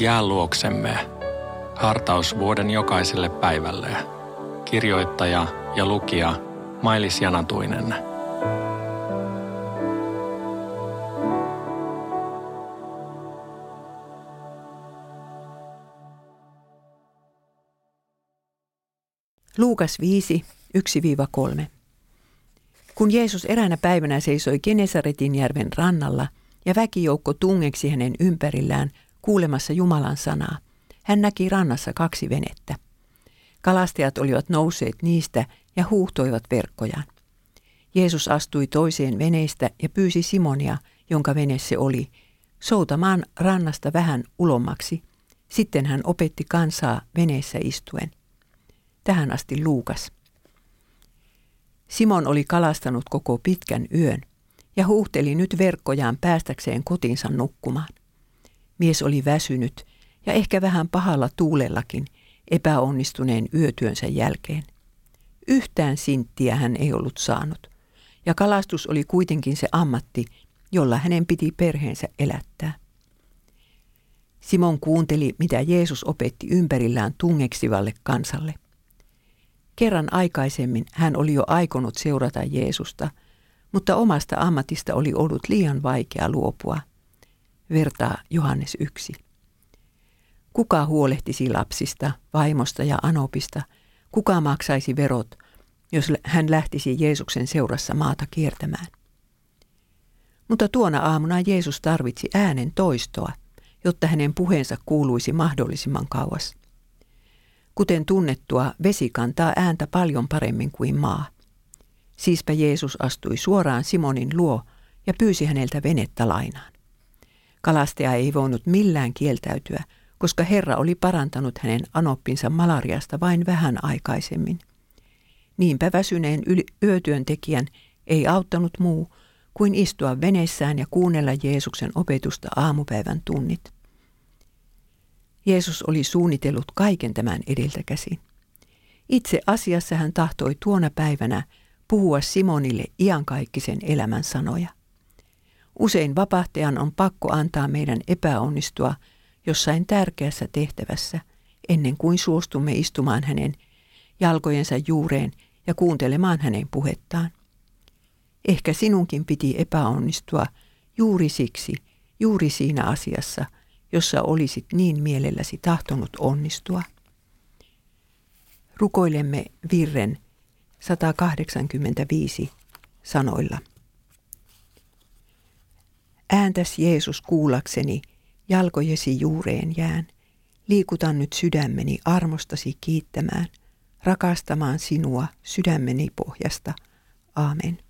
Jää luoksemme. Hartaus vuoden jokaiselle päivälle. Kirjoittaja ja lukija Mailis Janatuinen. Luukas 5, 1-3. Kun Jeesus eräänä päivänä seisoi Genesaretin järven rannalla ja väkijoukko tungeksi hänen ympärillään kuulemassa Jumalan sanaa, hän näki rannassa kaksi venettä. Kalastajat olivat nousseet niistä ja huuhtoivat verkkojaan. Jeesus astui toiseen veneistä ja pyysi Simonia, jonka vene se oli, soutamaan rannasta vähän ulommaksi. Sitten hän opetti kansaa veneessä istuen. Tähän asti Luukas. Simon oli kalastanut koko pitkän yön ja huuhteli nyt verkkojaan päästäkseen kotinsa nukkumaan. Mies oli väsynyt ja ehkä vähän pahalla tuulellakin epäonnistuneen yötyönsä jälkeen. Yhtään sinttiä hän ei ollut saanut, ja kalastus oli kuitenkin se ammatti, jolla hänen piti perheensä elättää. Simon kuunteli, mitä Jeesus opetti ympärillään tungeksivalle kansalle – Kerran aikaisemmin hän oli jo aikonut seurata Jeesusta, mutta omasta ammatista oli ollut liian vaikea luopua. Vertaa Johannes 1. Kuka huolehtisi lapsista, vaimosta ja anopista? Kuka maksaisi verot, jos hän lähtisi Jeesuksen seurassa maata kiertämään? Mutta tuona aamuna Jeesus tarvitsi äänen toistoa, jotta hänen puheensa kuuluisi mahdollisimman kauas. Kuten tunnettua, vesi kantaa ääntä paljon paremmin kuin maa. Siispä Jeesus astui suoraan Simonin luo ja pyysi häneltä venettä lainaan. Kalastaja ei voinut millään kieltäytyä, koska Herra oli parantanut hänen anoppinsa malariasta vain vähän aikaisemmin. Niinpä väsyneen yli- yötyöntekijän ei auttanut muu kuin istua veneessään ja kuunnella Jeesuksen opetusta aamupäivän tunnit. Jeesus oli suunnitellut kaiken tämän edeltä käsin. Itse asiassa hän tahtoi tuona päivänä puhua Simonille iankaikkisen elämän sanoja. Usein vapahtajan on pakko antaa meidän epäonnistua jossain tärkeässä tehtävässä ennen kuin suostumme istumaan hänen jalkojensa juureen ja kuuntelemaan hänen puhettaan. Ehkä sinunkin piti epäonnistua juuri siksi, juuri siinä asiassa – jossa olisit niin mielelläsi tahtonut onnistua. Rukoilemme virren 185 sanoilla. Ääntäs Jeesus kuullakseni, jalkojesi juureen jään. Liikutan nyt sydämeni armostasi kiittämään, rakastamaan sinua sydämeni pohjasta. Aamen.